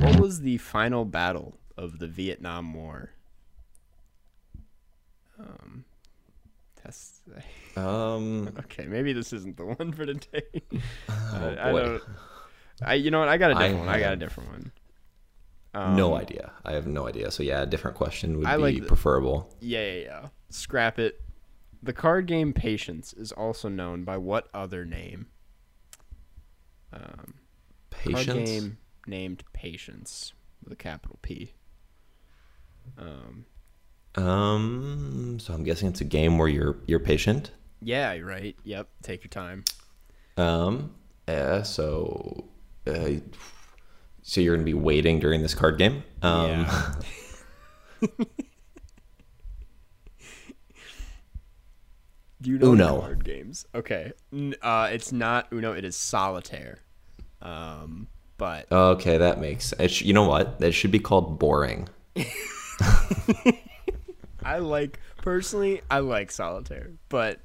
What was the final battle of the Vietnam War? Um, test. Um, Okay, maybe this isn't the one for today. oh I, I boy. don't. I you know what? I got a different one. I got a different one. no Um, idea. I have no idea. So yeah, a different question would I be like the- preferable. Yeah, yeah, yeah. Scrap it. The card game Patience is also known by what other name? Um, card game named Patience with a capital P. Um, Um, so I'm guessing it's a game where you're you're patient. yeah, right. Yep. Take your time. Um, yeah. So, uh, so you're gonna be waiting during this card game. Um, Yeah. Do you know Uno. card games? Okay. Uh, it's not Uno. It is Solitaire. Um, but okay, that makes. It sh- you know what? It should be called boring. I like personally, I like solitaire, but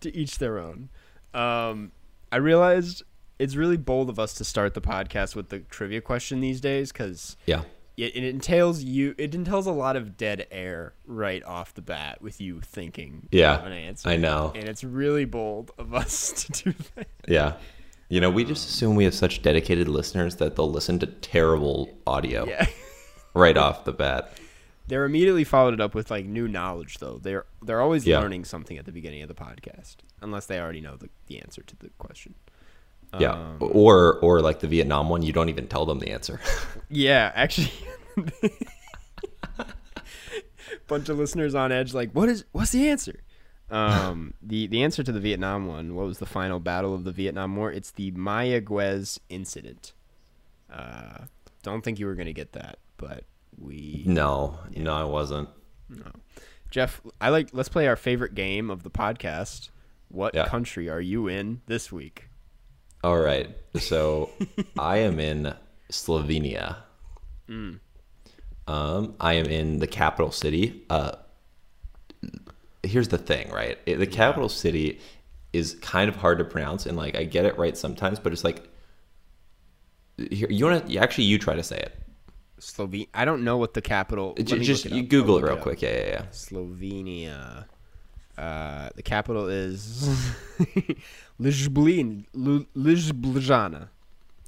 to each their own. Um, I realized it's really bold of us to start the podcast with the trivia question these days because Yeah. it, it entails you. It entails a lot of dead air right off the bat with you thinking Yeah, of an answer. I know. and it's really bold of us to do that. Yeah. You know, we just assume we have such dedicated listeners that they'll listen to terrible audio Yeah. right off the bat. They're immediately followed it up with like new knowledge though. They're they're always Yeah. learning something at the beginning of the podcast, unless they already know the, the answer to the question. Yeah. Um, or or like the Vietnam one, you don't even tell them the answer. Yeah, actually, bunch of listeners on edge, like, what is what's the answer? Um, the the answer to the Vietnam one. What was the final battle of the Vietnam War? It's the Mayaguez incident. Uh, don't think you were gonna get that, but we no, no, I wasn't. no. Jeff, I like. Let's play our favorite game of the podcast. What Yeah. country are you in this week? All right. So I am in Slovenia. Um, I am in the capital city. Uh, here's the thing, right? It- the capital city is kind of hard to pronounce, and like I get it right sometimes, but it's like here, you want to actually you try to say it. Slovenia. I don't know what the capital. me just you. Google it real up. quick. Yeah, yeah, yeah. Slovenia. Uh, the capital is Ljubljana. Ljubljana.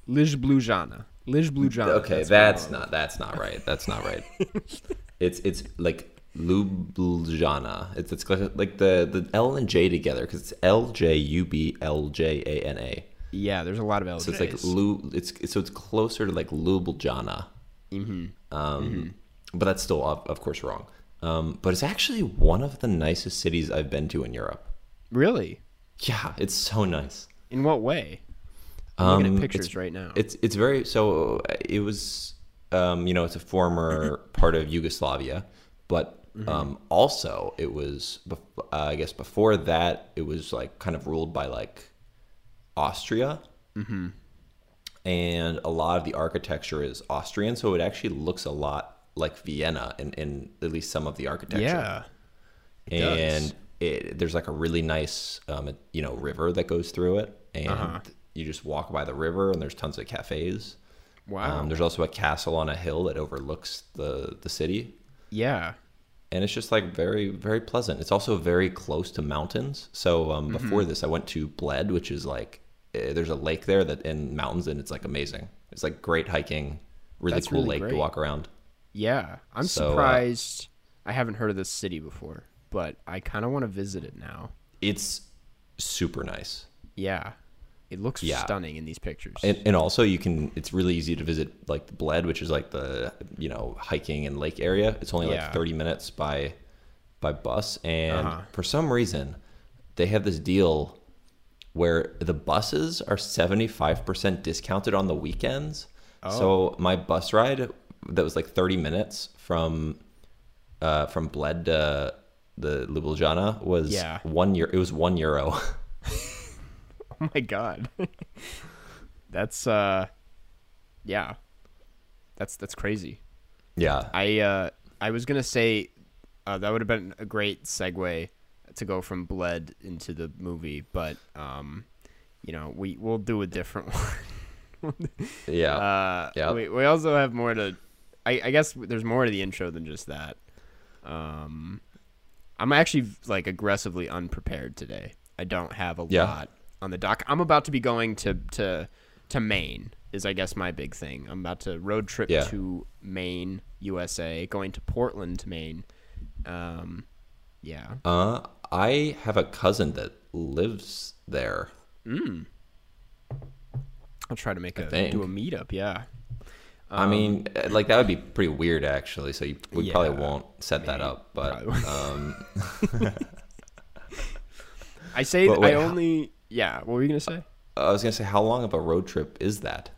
Ljubljana. Ljubljana. Okay, that's not that's not right. That's not right. it's it's like Ljubljana. It's it's like, the the L and J together because it's L J U B L J A N A. Yeah, there's a lot of LJs. So it's like Lu. It's so it's closer to like Ljubljana. Mm-hmm. Um, but that's still of, of course wrong. Um, but it's actually one of the nicest cities I've been to in Europe. Really? Yeah, it's so nice. In what way? I'm looking Um, at pictures right now. It's it's very so it was um, you know it's a former part of Yugoslavia, but Mm-hmm. um, also it was uh, I guess before that it was like kind of ruled by like Austria, mm-hmm. And a lot of the architecture is Austrian, so it actually looks a lot like Vienna in, in at least some of the architecture. Yeah. it and it, there's like a really nice um, you know river that goes through it, and Uh-huh. you just walk by the river, and there's tons of cafes. Wow. Um, there's also a castle on a hill that overlooks the the city, yeah. and it's just like very very pleasant. It's also very close to mountains. So um, before Mm-hmm. this, I went to Bled, which is like there's a lake there that in mountains, and it's like amazing. It's like great hiking, really That's cool really lake great. to walk around. Yeah. I'm So, uh, surprised. I haven't heard of this city before, but I kind of want to visit it now. It's super nice. Yeah. It looks Yeah. stunning in these pictures. And, and also you can it's really easy to visit like the bled which is like the you know hiking and lake area it's only Yeah. like 30 minutes by by bus and Uh-huh. for some reason they have this deal where the buses are 75% discounted on the weekends Oh. so my bus ride that was like 30 minutes from uh from bled to the Ljubljana was Yeah. one year it was one euro oh my god. that's uh yeah. That's that's crazy. Yeah. I uh I was going to say uh, that would have been a great segue to go from Bled into the movie, but um you know, we we'll do a different one. Yeah. Uh, Yeah. We, we also have more to. I, I guess there's more to the intro than just that. Um, I'm actually like aggressively unprepared today. I don't have a Yeah. lot on the dock. I'm about to be going to to to Maine. Is I guess my big thing. I'm about to road trip Yeah. to Maine, USA. Going to Portland, Maine. Um, yeah. Uh, I have a cousin that lives there. I'll try to make a think. do a meetup. Yeah. I mean, uh, like that would be pretty weird, actually. So you, we probably won't set that up. But um, I say But wait, I how- only. Yeah. What were you gonna say? I was gonna say, how long of a road trip is that?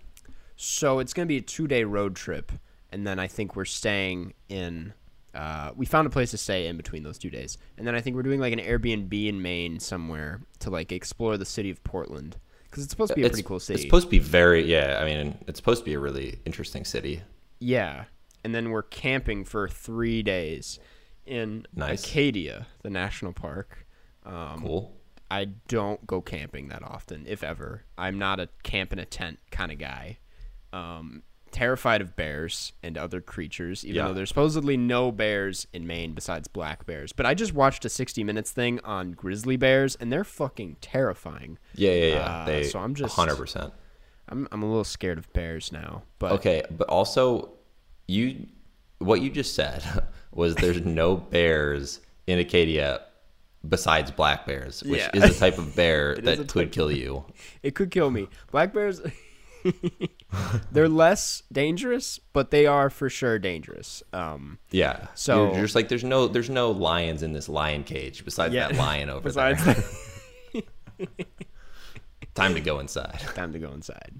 So it's going to be a two day road trip, and then I think we're staying in. Uh, we found a place to stay in between those two days, and then I think we're doing like an Airbnb in Maine somewhere to like explore the city of Portland because it's supposed to be a it's pretty cool city. It's supposed to be very, yeah. I mean, it's supposed to be a really interesting city. yeah, and then we're camping for three days in Nice. Acadia, the national park. Um, Cool. I don't go camping that often, if ever. I'm not a camp in a tent kind of guy. Um, terrified of bears and other creatures, even Yeah. though there's supposedly no bears in Maine besides black bears. But I just watched a 60 Minutes thing on grizzly bears, and they're fucking terrifying. Yeah, yeah, yeah. Uh, they so I'm just- hundred percent. I'm I'm a little scared of bears now. But Okay, but also, you what you just said was there's no bears in Acadia besides black bears, which Yeah. is a type of bear that could kill you. it could kill me. Black bears. they're less dangerous, but they are for sure dangerous. Um, Yeah. So- you're, just like there's no there's no lions in this lion cage besides Yeah. that lion over besides, there. Time to go inside. time to go inside.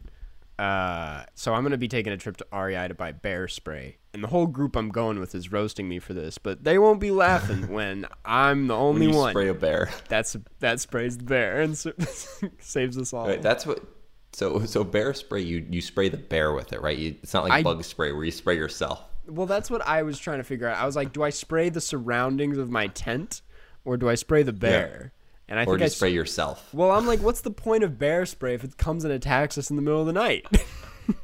Uh, so I'm gonna be taking a trip to REI to buy bear spray, and the whole group I'm going with is roasting me for this, but they won't be laughing when I'm the only you one spray a bear. that's that sprays the bear and s- saves us all. Right, that's what. So so bear spray you you spray the bear with it, right? You, it's not like I- bug spray where you spray yourself. Well, that's what I was trying to figure out. I was like, do I spray the surroundings of my tent, or do I spray the bear? And I Or think do I spray yourself? Well, I'm like, what's the point of bear spray if it comes and attacks us in the middle of the night?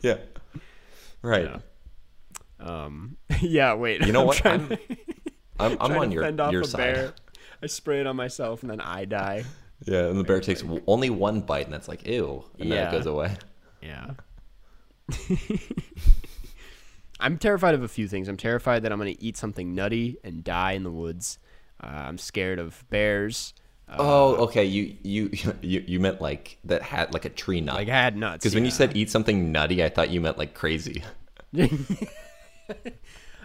Yeah. Right. um, yeah. Wait. You know I'm what? I'm to- I'm, I'm on your your side. bear. I spray it on myself and then I die. Yeah, and the bear takes only one bite, and that's like ew, and then it goes away. Yeah. I'm terrified of a few things. I'm terrified that I'm going to eat something nutty and die in the woods. Uh, I'm scared of bears. Uh, Oh, okay. You you you you meant like that had like a tree nut. like I had nuts. Because when you said eat something nutty, I thought you meant like crazy.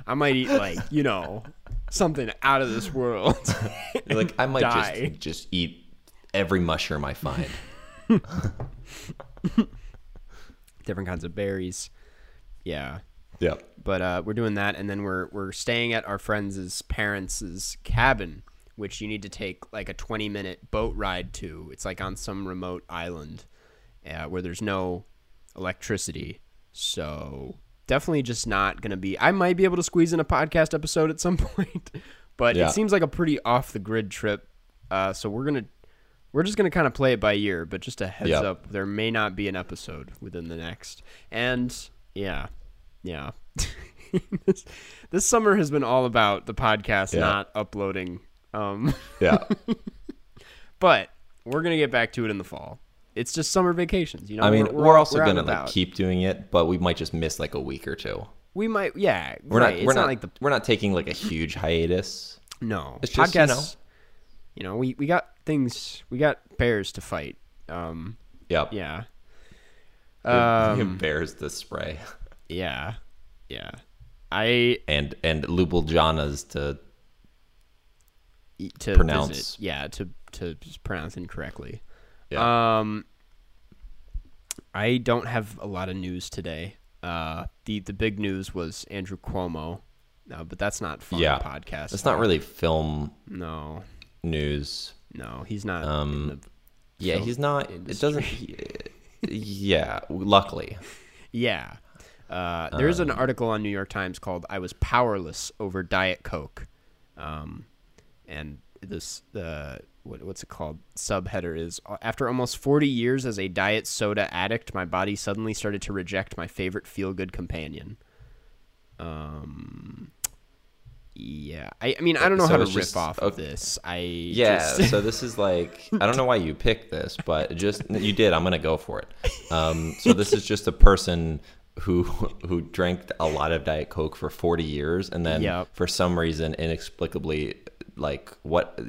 I might eat like you know something out of this world. Like I might Die. just just eat every mushroom I find. Different kinds of berries. Yeah. yeah. but uh, we're doing that, and then we're we're staying at our friends' parents' cabin, which you need to take like a twenty minute boat ride to. It's like on some remote island uh, where there's no electricity, so definitely just not gonna be. I might be able to squeeze in a podcast episode at some point, but Yeah. it seems like a pretty off the grid trip. Uh, so we're gonna. We're just gonna kind of play it by ear, but just a heads Yep. up, there may not be an episode within the next. And yeah, yeah. this, this summer has been all about the podcast Yeah. not uploading. Um, Yeah. but we're gonna get back to it in the fall. It's just summer vacations, you know. I mean, we're, we're, we're also gonna like keep doing it, but we might just miss like a week or two. We might, yeah. We're right. not. It's We're not, not like the We're not taking like a huge hiatus. no It's just, you podcasts. You know, we we got things. We got bears to fight. Um, Yep. yeah. We have- we Um, bears to spray yeah, yeah. I and and Ljubeljanas to to Pronounce. visit. yeah, to to pronounce incorrectly. yeah. Um, I don't have a lot of news today. Uh, the the big news was Andrew Cuomo, no, but that's not fun Yeah. podcast. it's not really film No, news. no, he's not. Um, Yeah, he's not. It doesn't. He, yeah, luckily. Yeah. Uh, there's Um, an article on New York Times called "I was powerless over Diet Coke," um, and this the what, what's it called? Subheader is after almost 40 years as a diet soda addict, my body suddenly started to reject my favorite feel-good companion. Um, yeah, I, I mean I don't know So how to rip just- off of okay. this. I Yeah, just- so this is like I don't know why you picked this, but just you did. I'm gonna go for it. Um, so this is just a person who who drank a lot of Diet Coke for 40 years, and then Yep. for some reason, inexplicably, like what?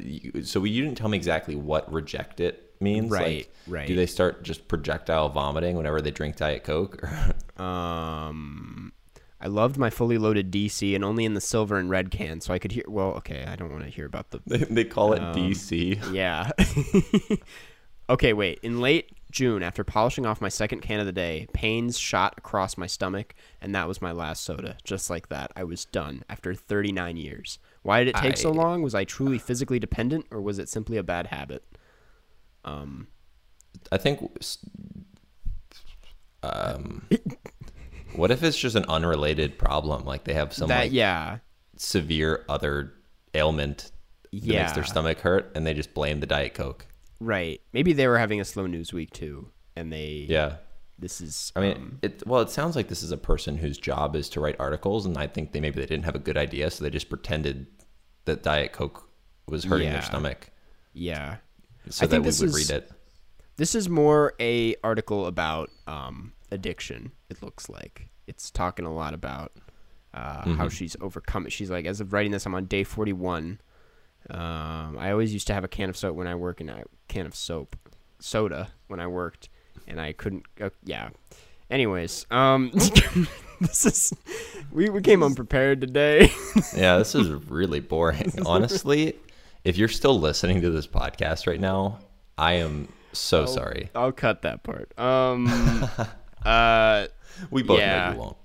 So you didn't tell me exactly what reject it means. Right, Like, right. Do they start just projectile vomiting whenever they drink Diet Coke? Um, I loved my fully loaded DC and only in the silver and red can, so I could hear. Well, okay, I don't want to hear about the. they, they call it Um, DC. Yeah. okay, wait. In late June, after polishing off my second can of the day, pains shot across my stomach, and that was my last soda. Just like that, I was done after 39 years. Why did it take so long? Was I truly physically dependent, or was it simply a bad habit? Um, I think. Um, what if it's just an unrelated problem? Like they have some that like yeah, severe other ailment that yeah, makes their stomach hurt, and they just blame the diet coke. right. Maybe they were having a slow news week too, and they Yeah, This is I mean, um, it. Well, it sounds like this is a person whose job is to write articles, and I think they maybe they didn't have a good idea, so they just pretended that diet coke was hurting Yeah. their stomach, yeah. so I that think we would is- read it. This is more a article about um, addiction. It looks like it's talking a lot about uh, how she's overcome it. She's like, as of writing this, I'm on day 41. Um, I always used to have a can of soap when I work and a can of soap, soda when I worked, and I couldn't. Uh, yeah. Anyways, um, this is we we came unprepared today. Yeah, this is really boring. Honestly, if you're still listening to this podcast right now, I am so sorry. I'll cut that part. Um, uh. We both yeah. know you won't.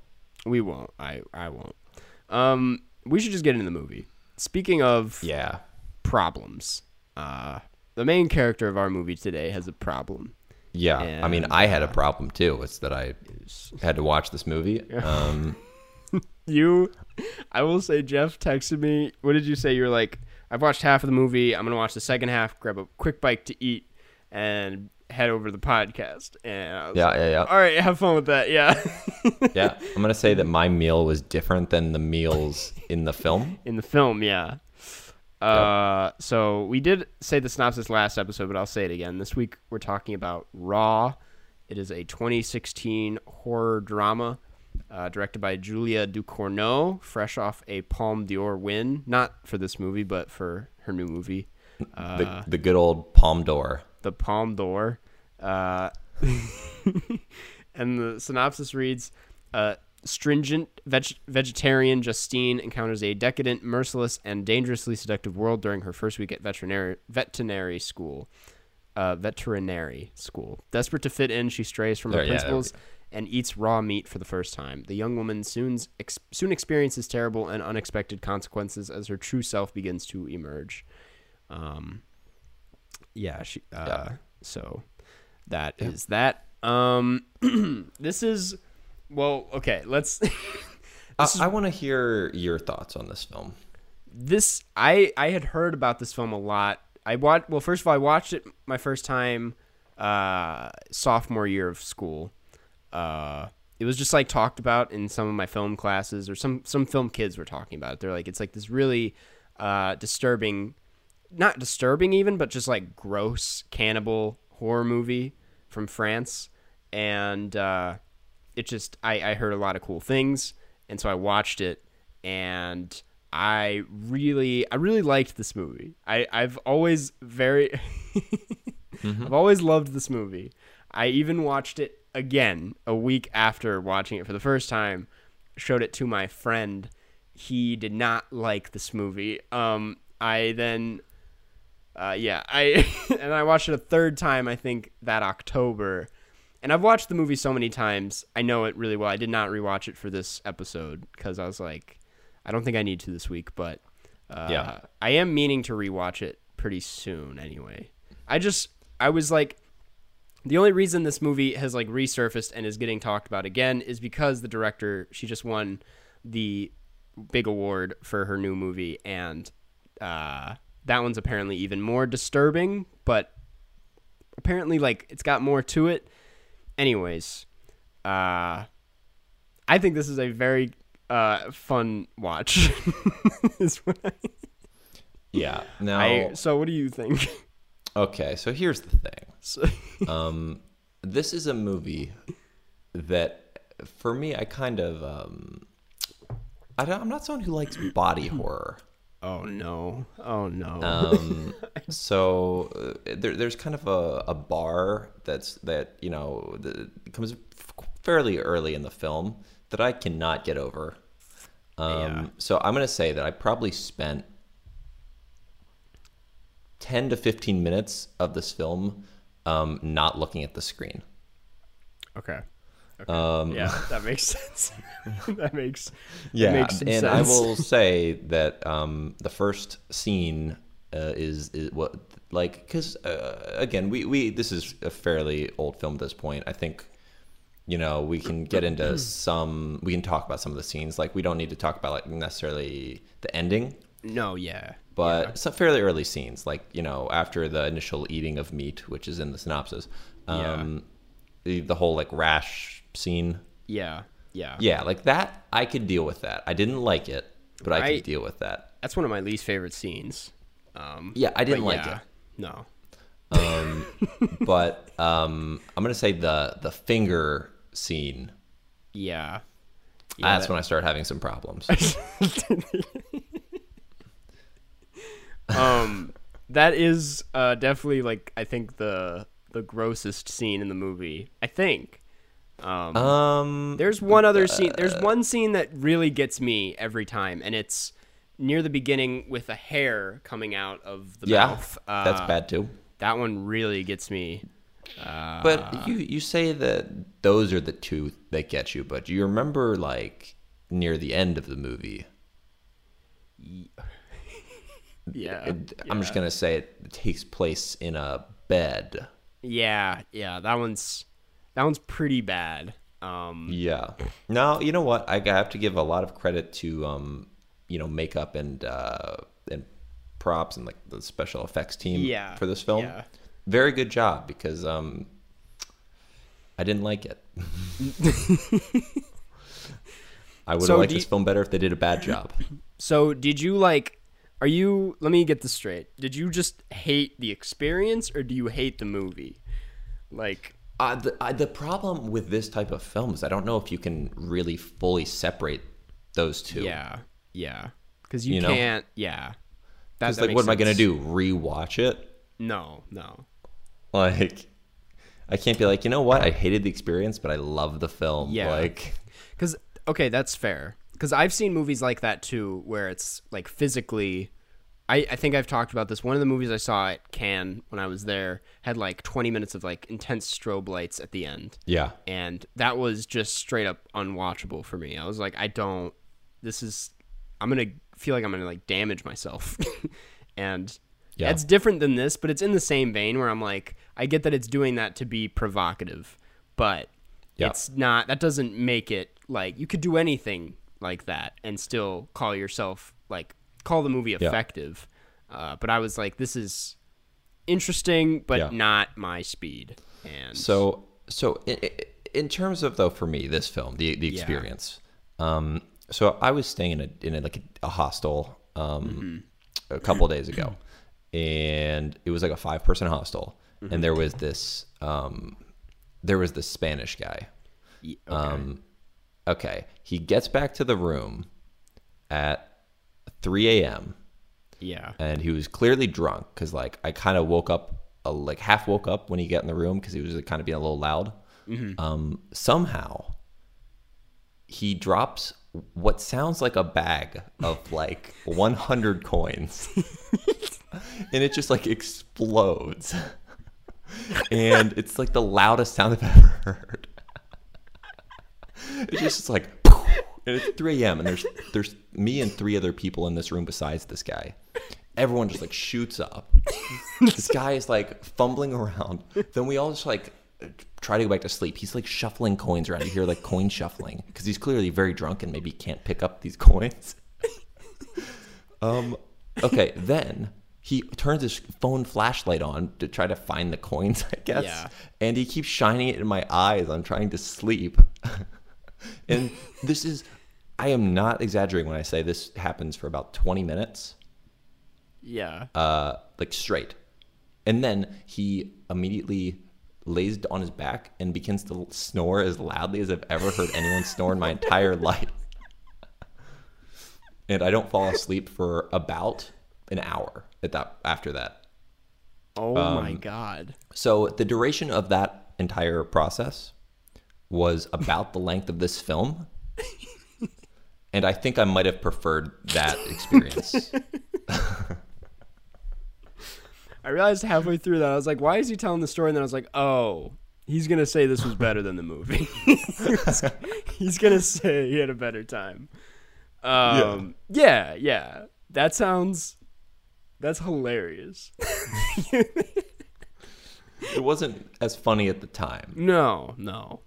We won't. I I won't. Um, we should just get into the movie. Speaking of Yeah. problems, uh, the main character of our movie today has a problem. Yeah. I mean, I had a problem too. It's that I had to watch this movie. Um, You, I will say, Jeff texted me. What did you say? You're like, I've watched half of the movie. I'm gonna watch the second half. Grab a quick bite to eat, and head over the podcast. And yeah, like, yeah, yeah. all right, have fun with that. Yeah, Yeah. I'm going to say that my meal was different than the meals in the film. in the film, yeah. Uh, so we did say the synopsis last episode, but I'll say it again. This week we're talking about Raw. It is a 2016 horror drama uh, directed by Julia Ducournau, fresh off a Palme d'Or win, not for this movie, but for her new movie, uh, The, the good old Palme d'Or. The Palme d'Or. Uh, and the synopsis reads uh, Stringent veg- vegetarian Justine encounters a decadent, merciless, and dangerously seductive world during her first week at veterinary, veterinary school. Uh, veterinary school. Desperate to fit in, she strays from her There, yeah, principles and eats raw meat for the first time. The young woman soon, ex- soon experiences terrible and unexpected consequences as her true self begins to emerge. Um, yeah, she. Uh, Yeah. So that is that. Um, this is well. Okay, let's. I, I want to hear your thoughts on this film. this I I had heard about this film a lot. I watched. Well, first of all, I watched it my first time uh, sophomore year of school. Uh, it was just like talked about in some of my film classes, or some some film kids were talking about it. They're like, it's like this really uh, disturbing, not disturbing even, but just like gross cannibal horror movie from France, and uh, it just I, I heard a lot of cool things, and so I watched it, and I really I really liked this movie. I I've always very I've always loved this movie. I even watched it again a week after watching it for the first time. Showed it to my friend. He did not like this movie. Um, I then, uh, yeah, I and I watched it a third time. I think that October, and I've watched the movie so many times. I know it really well. I did not rewatch it for this episode because I was like, I don't think I need to this week, but uh, Yeah. I am meaning to rewatch it pretty soon. Anyway, I just I was like, the only reason this movie has like resurfaced and is getting talked about again is because the director she just won the big award for her new movie, and uh, that one's apparently even more disturbing, but apparently like it's got more to it. Anyways, uh, I think this is a very uh, fun watch. is what I, Yeah. Now, I, so what do you think? okay. So here's the thing. So- Um, this is a movie that, for me, I kind of, um, I don't, I'm not someone who likes body horror. Oh no! Oh no! Um, so uh, there, there's kind of a, a bar that's that you know that comes fairly early in the film that I cannot get over. Um, Yeah. So I'm gonna say that I probably spent ten to fifteen minutes of this film um, not looking at the screen. okay. Um, Yeah, that makes sense. that makes Yeah, makes and some I will say that um, the first scene uh, is is what like because uh, again we we this is a fairly old film at this point. I think you know we can get into some we can talk about some of the scenes. Like we don't need to talk about like necessarily the ending, no. Yeah, but some fairly early scenes like you know after the initial eating of meat, which is in the synopsis. Um, the, the whole like rash scene yeah, yeah. yeah, like that, I could deal with that. I didn't like it, but I I- could deal with that. That's one of my least favorite scenes. Um, Yeah, I didn't like yeah, No. it. But um, I'm gonna say the the finger scene. Yeah. that's when I start having some problems. um that is uh definitely like I think the the grossest scene in the movie. I think. Um um, there's one other scene there's one scene that really gets me every time and it's near the beginning with a hair coming out of the yeah, mouth. Uh, that's bad too. That one really gets me. But you you say that those are the two that get you, but you remember like near the end of the movie. Yeah. it- I'm just gonna say it takes place in a bed. Yeah, yeah, that one's that one's pretty bad. Um Yeah. Now you know what? I have to give a lot of credit to um, you know, makeup and uh and props and like the special effects team Yeah, for this film. yeah. Very good job because um I didn't like it. I would have So liked do this you- film better if they did a bad job. So, did you like? Are you? Let me get this straight. Did you just hate the experience, or do you hate the movie? Like, Uh, the, uh, the problem with this type of film is I don't know if you can really fully separate those two. yeah, yeah, because you, You know? can't. Yeah, that's that like, what am I going to do? Rewatch it? No, no. Like, I can't be like, you know what? I hated the experience, but I love the film. Yeah. Like, Because okay, that's fair. Because I've seen movies like that too, where it's like physically. I, I think I've talked about this. One of the movies I saw at Cannes when I was there had like 20 minutes of like intense strobe lights at the end. yeah. and that was just straight up unwatchable for me. I was like, I don't. This is. I'm gonna feel like I'm gonna like damage myself, and Yeah. it's different than this, but it's in the same vein where I'm like, I get that it's doing that to be provocative, but Yeah. it's not. That doesn't make it like you could do anything like that and still call yourself like call the movie effective. Uh, but I was like, this is interesting, but Yeah. not my speed. And So, so in, in terms of though, for me, this film, the the experience. Um, so I was staying in a in a, like a, hostel um, a couple days ago, and it was like a five person hostel, and there was this um, there was this Spanish guy. y- okay. Um, okay, he gets back to the room at 3 a.m. yeah. and he was clearly drunk because like I kind of woke up, uh, like half woke up when he got in the room because he was like, kind of being a little loud. Um, somehow he drops what sounds like a bag of like 100 coins, and it just like explodes, and it's like the loudest sound I've ever heard. It's just like, and it's 3 a.m. and there's there's me and three other people in this room besides this guy, everyone just like shoots up. this guy is like fumbling around. Then we all just like try to go back to sleep. He's like shuffling coins around. You hear like coin shuffling because he's clearly very drunk and maybe can't pick up these coins. um. Okay. Then he turns his phone flashlight on to try to find the coins. I guess. Yeah. And he keeps shining it in my eyes. I'm trying to sleep. and this is. I am not exaggerating when I say this happens for about 20 minutes Yeah. uh, like straight. And then he immediately lays on his back and begins to snore as loudly as I've ever heard anyone snore in my entire life. And I don't fall asleep for about an hour at that after that. oh um, my god. So the duration of that entire process was about the length of this film. And I think I might have preferred that experience. I realized halfway through that I was like, why is he telling the story? And then I was like, oh, he's gonna say this was better than the movie. he's gonna say he had a better time. Um, yeah, yeah. That sounds. That's hilarious. it wasn't as funny at the time. No, no.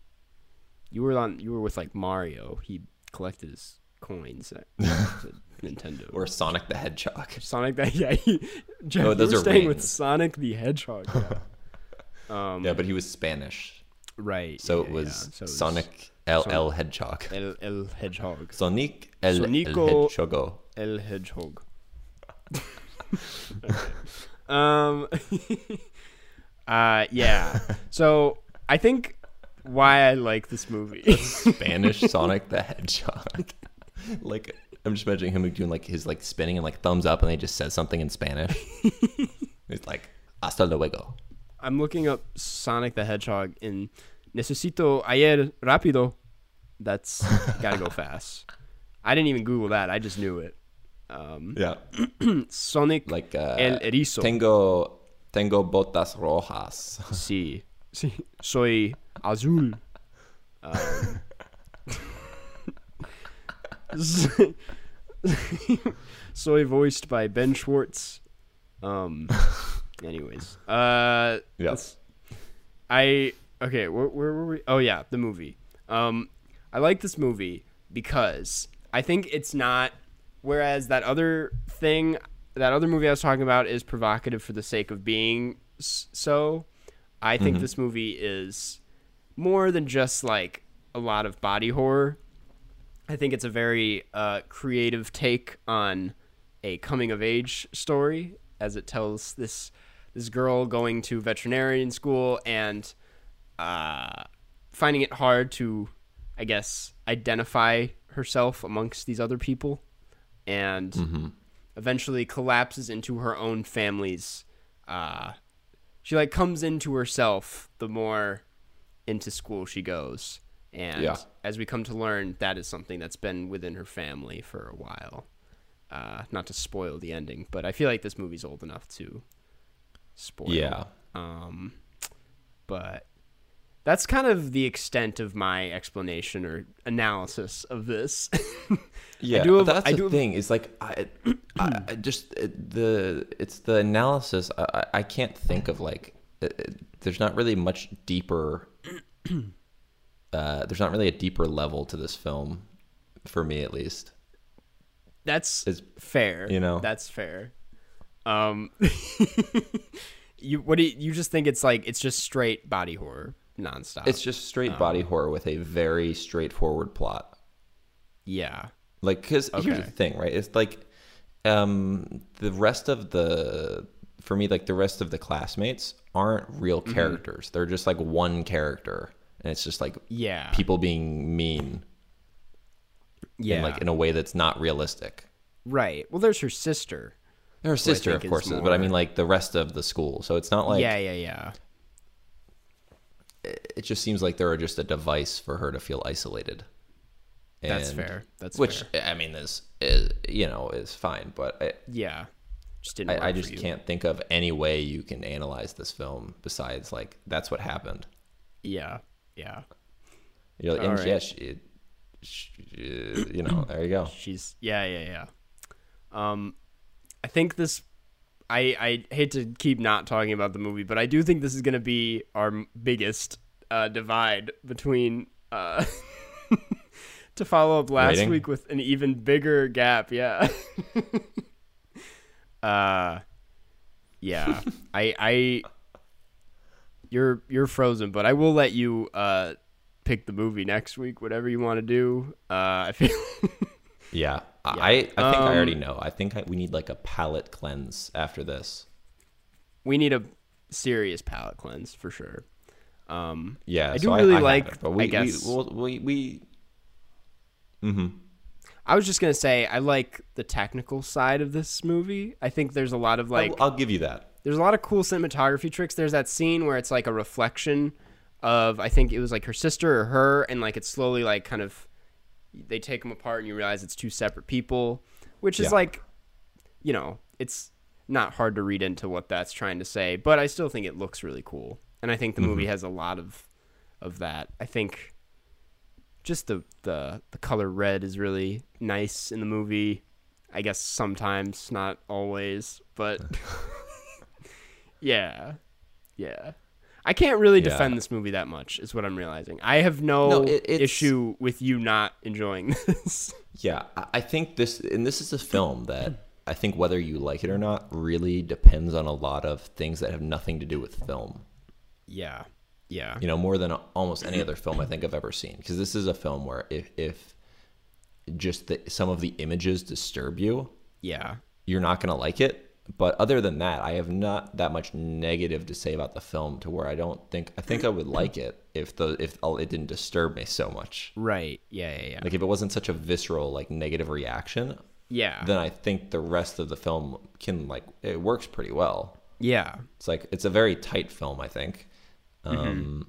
You were on. You were with like Mario. He collected his coins at, at Nintendo. Or Sonic the Hedgehog. Sonic that yeah. He, Jeff, Oh, you those were are staying with. Sonic the Hedgehog. Yeah. um, Yeah, but he was Spanish. right. So yeah, it was yeah. So it was Sonic El Son- El Hedgehog. El, El Hedgehog. Sonic El, El Sonico- Hedgehog. El Hedgehog. um. uh. Yeah. So I think why I like this movie. Spanish Sonic the Hedgehog. like I'm just imagining him doing like his like spinning and like thumbs up and he just says something in Spanish. It's like hasta luego. I'm looking up Sonic the Hedgehog in Necesito ayer rápido. That's gotta go fast. I didn't even Google that. I just knew it. Um, Yeah. Sonic Like uh, El Erizo. Tengo Tengo botas rojas. Sí. Sí. Soy azul. Um, soy voiced by Ben Schwartz. Um. Anyways, uh, let's- I okay. Where, where were we? Oh yeah, the movie. Um, I like this movie because I think it's not. Whereas that other thing, that other movie I was talking about, is provocative for the sake of being so. I think this movie is more than just like a lot of body horror. I think it's a very uh, creative take on a coming of age story, as it tells this this girl going to veterinarian school and uh, finding it hard to, I guess, identify herself amongst these other people, and eventually collapses into her own family's. Uh, she like comes into herself the more into school she goes, and Yeah. as we come to learn, that is something that's been within her family for a while. Uh, not to spoil the ending, but I feel like this movie's old enough to spoil. Yeah. Um, but that's kind of the extent of my explanation or analysis of this. Yeah, do have- that's I the do have- thing. Is like I, I, I just it, the it's the analysis. I, I- I can't think of like uh, there's not really much deeper. Uh, there's not really a deeper level to this film, for me at least. That's It's- fair. you know. that's fair. Um, you what do you, you just think it's like it's just straight body horror nonstop? It's just straight body horror with a very straightforward plot. yeah, Like, because here's the thing, right? It's like um, the rest of the, for me, like the rest of the classmates aren't real Mm-hmm. characters. They're just like one character, and it's just like yeah, people being mean, yeah, in like in a way that's not realistic. right. Well, there's her sister. Her sister, of course, is, but I mean like the rest of the school. So it's not like yeah, yeah, yeah. it just seems like they're just a device for her to feel isolated. That's fair. That's which fair. I mean is, is you know is fine, but I, Yeah, just didn't. I, I just can't think of any way you can analyze this film besides like that's what happened. Yeah, yeah. You're like, and yeah, right. she, she, you know, there you go. She's yeah, yeah, yeah. Um, I think this I I hate to keep not talking about the movie, but I do think this is gonna be our biggest uh, divide between. Uh, to follow up last Rating? week with an even bigger gap, yeah. uh, yeah. I I. You're you're frozen, but I will let you uh pick the movie next week, whatever you want to do. Uh, I feel. Yeah, I I think I Um, already know. I think I, we need like a palate cleanse after this. we need a serious palate cleanse for sure. Um, Yeah, I so do really have like- it, but we, I guess- we, we'll- we, we, mm-hmm. I was just gonna say I like the technical side of this movie. I think there's a lot of like I'll, I'll give you that. There's a lot of cool cinematography tricks. There's that scene where it's like a reflection of I think it was like her sister or her, and like it's slowly like kind of they take them apart and you realize it's two separate people, which is Yeah. like, you know, it's not hard to read into what that's trying to say, but I still think it looks really cool, and I think the movie mm-hmm. has a lot of of that. I think just the the the color red is really nice in the movie. I guess sometimes, not always, but yeah, yeah. I can't really Yeah. defend this movie that much, is what I'm realizing. I have no, No, it- issue with you not enjoying this. Yeah, I- think this, and this is a film that I think whether you like it or not really depends on a lot of things that have nothing to do with film. yeah, yeah, You know, more than almost any other film I think I've ever seen. Because this is a film where if, if just the, some of the images disturb you, yeah, you're not going to like it. But other than that, I have not that much negative to say about the film to where I don't think I think I would like it if the if it didn't disturb me so much. right, yeah, yeah, yeah, Like if it wasn't such a visceral like negative reaction, yeah, then I think the rest of the film can like it works pretty well. yeah, It's like it's a very tight film, I think. Mm-hmm. Um,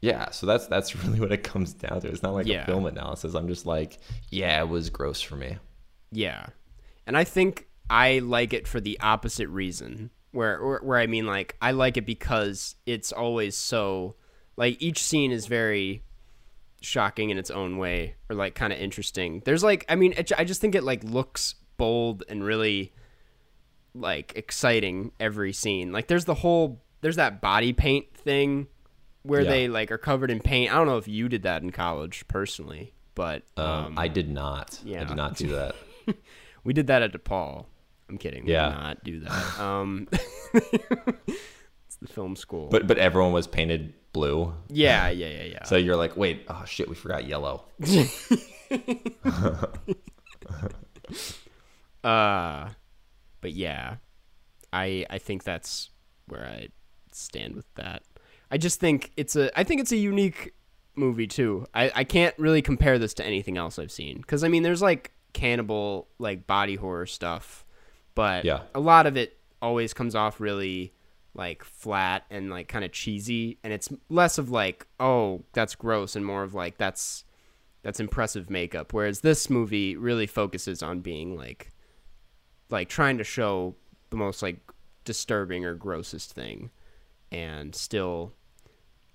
Yeah, so that's that's really what it comes down to. It's not like Yeah. a film analysis. I'm just like, yeah, it was gross for me. yeah. And I think I like it for the opposite reason, where where, where I mean like I like it because it's always so like each scene is very shocking in its own way or like kind of interesting. There's like I mean it, I just think it like looks bold and really like exciting every scene. Like there's the whole there's that body paint thing where Yeah. they like are covered in paint. I don't know if you did that in college personally, but Um, um, I did not. Yeah. I did not do that. we did that at DePaul. I'm kidding. Yeah. not do that. Um, it's the film school. But but everyone was painted blue. yeah, yeah, yeah, yeah. So you're like, wait, oh shit, we forgot yellow. Uh, but yeah, I I think that's where I stand with that. I just think it's a I think it's a unique movie too. I I can't really compare this to anything else I've seen because I mean there's like cannibal like body horror stuff, but Yeah. a lot of it always comes off really like flat and like kind of cheesy and it's less of like oh that's gross and more of like that's that's impressive makeup whereas this movie really focuses on being like like trying to show the most like disturbing or grossest thing and still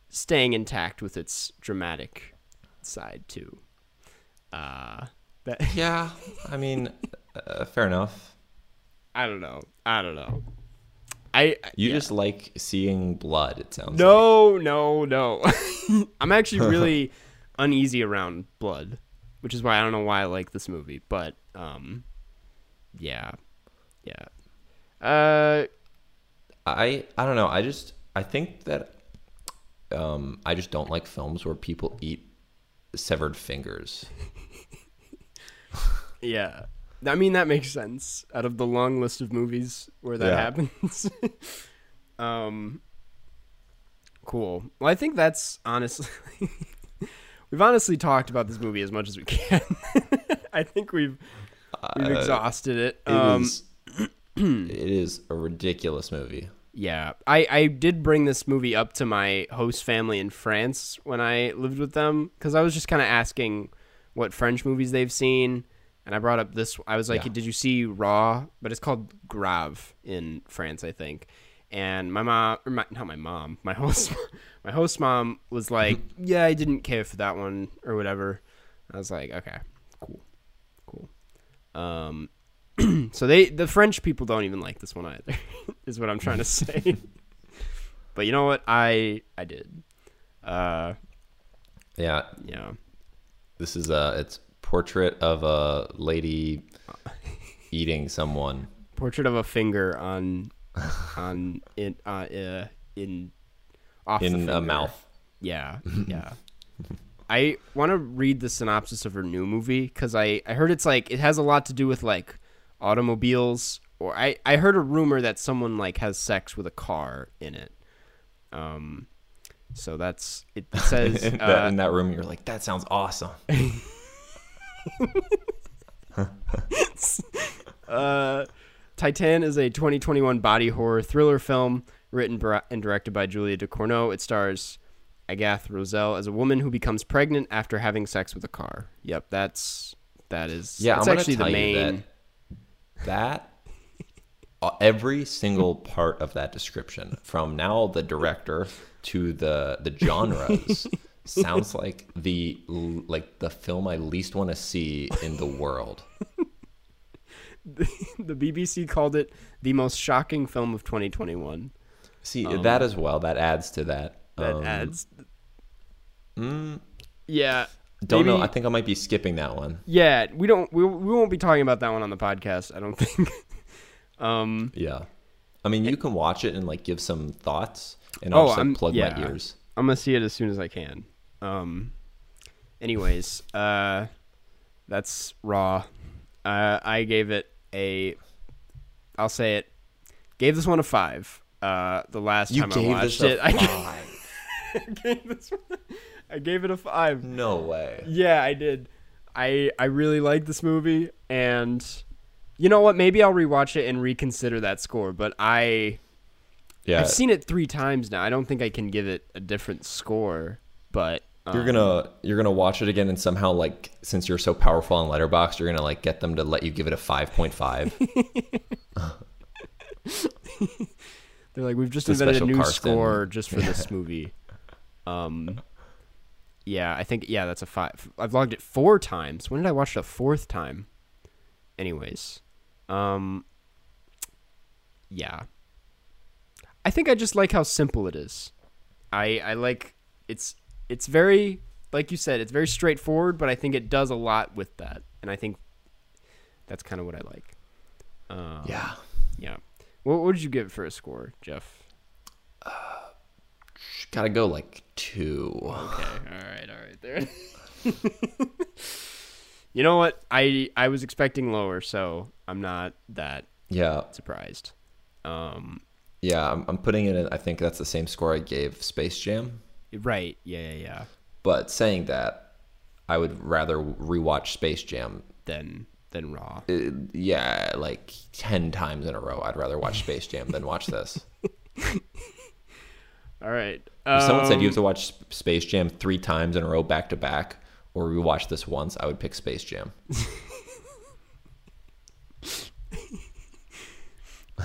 staying intact with its dramatic side too uh that Yeah, I mean, uh, fair enough. I don't know i don't know i You yeah. just like seeing blood. It sounds. like. no no no i'm actually really uneasy around blood which is why i don't know why i like this movie but um yeah yeah uh I I don't know. I just I think that um I just don't like films where people eat severed fingers. Yeah. I mean that makes sense out of the long list of movies where that Yeah. happens. um cool. Well, I think that's honestly We've honestly talked about this movie as much as we can. I think we've we've Uh, exhausted it. It Um is- it is a ridiculous movie. yeah. I I did bring this movie up to my host family in France when I lived with them cuz I was just kind of asking what French movies they've seen and I brought up this I was like, Yeah. "Did you see Raw?" But it's called Grave in France, I think. And my mom, or my, not my mom, my host, my host mom was like, "Yeah, I didn't care for that one or whatever." I was like, "Okay, cool, cool." Um, so they the French people don't even like this one either. is what I'm trying to say. but you know what? I I did. Uh, Yeah, yeah. this is a it's portrait of a lady eating someone. Portrait of a finger on on in uh, uh in off in a mouth. Yeah, yeah. I want to read the synopsis of her new movie because I, I heard it's like it has a lot to do with like automobiles or I, I heard a rumor that someone like has sex with a car in it. Um, so that's it says uh, in that room, you're like, that sounds awesome. uh, Titane is a 2021 body horror thriller film written and directed by Julia Ducournau. It stars Agathe Rousselle as a woman who becomes pregnant after having sex with a car. Yep, that's that is Yeah, that's I'm actually tell the main. that that uh, every single part of that description, from now the director to the the genres, sounds like the like the film I least want to see in the world. the BBC called it the most shocking film of 2021. See that as well. That adds to that. That Um, adds. mm, Yeah. don't know. I think I might be skipping that one. Yeah, we don't. We, we won't be talking about that one on the podcast. I don't think. um. Yeah. I mean, you can watch it and like give some thoughts, and Oh, I'll just like, plug yeah. my ears. I'm gonna see it as soon as I can. Um. Anyways, uh, that's raw. Uh, I gave it a. I'll say it. Gave this one a five. Uh, the last You time I watched it, I gave, gave this one, I gave it a five. No way. Yeah, I did. I I really like this movie, and you know what? Maybe I'll rewatch it and reconsider that score. But I Yeah, I've seen it three times now. I don't think I can give it a different score. But you're gonna you're gonna watch it again, and somehow like since you're so powerful on Letterboxd, you're gonna like get them to let you give it a five point five. they're like, we've just invented a new score just for this movie. Um, yeah, I think yeah, that's a five. I've logged it four times. When did I watch it a fourth time? Anyways, um, yeah, I think I just like how simple it is. I I like it's it's very like you said, it's very straightforward, but I think it does a lot with that, and I think that's kind of what I like. Um, yeah, yeah. What, what did you give it for a score, Jeff? gotta go like two. Okay, all right, all right, there. you know what? I I was expecting lower, so I'm not that Yeah, surprised. Um, yeah. I'm, I'm putting it in. I think that's the same score I gave Space Jam. Right? Yeah, yeah, yeah. But saying that, I would rather rewatch Space Jam. than then raw. uh, yeah, like ten times in a row. I'd rather watch Space Jam than watch this. All right. If someone said you have Um, to watch Space Jam three times in a row back to back, or rewatch this once, I would pick Space Jam.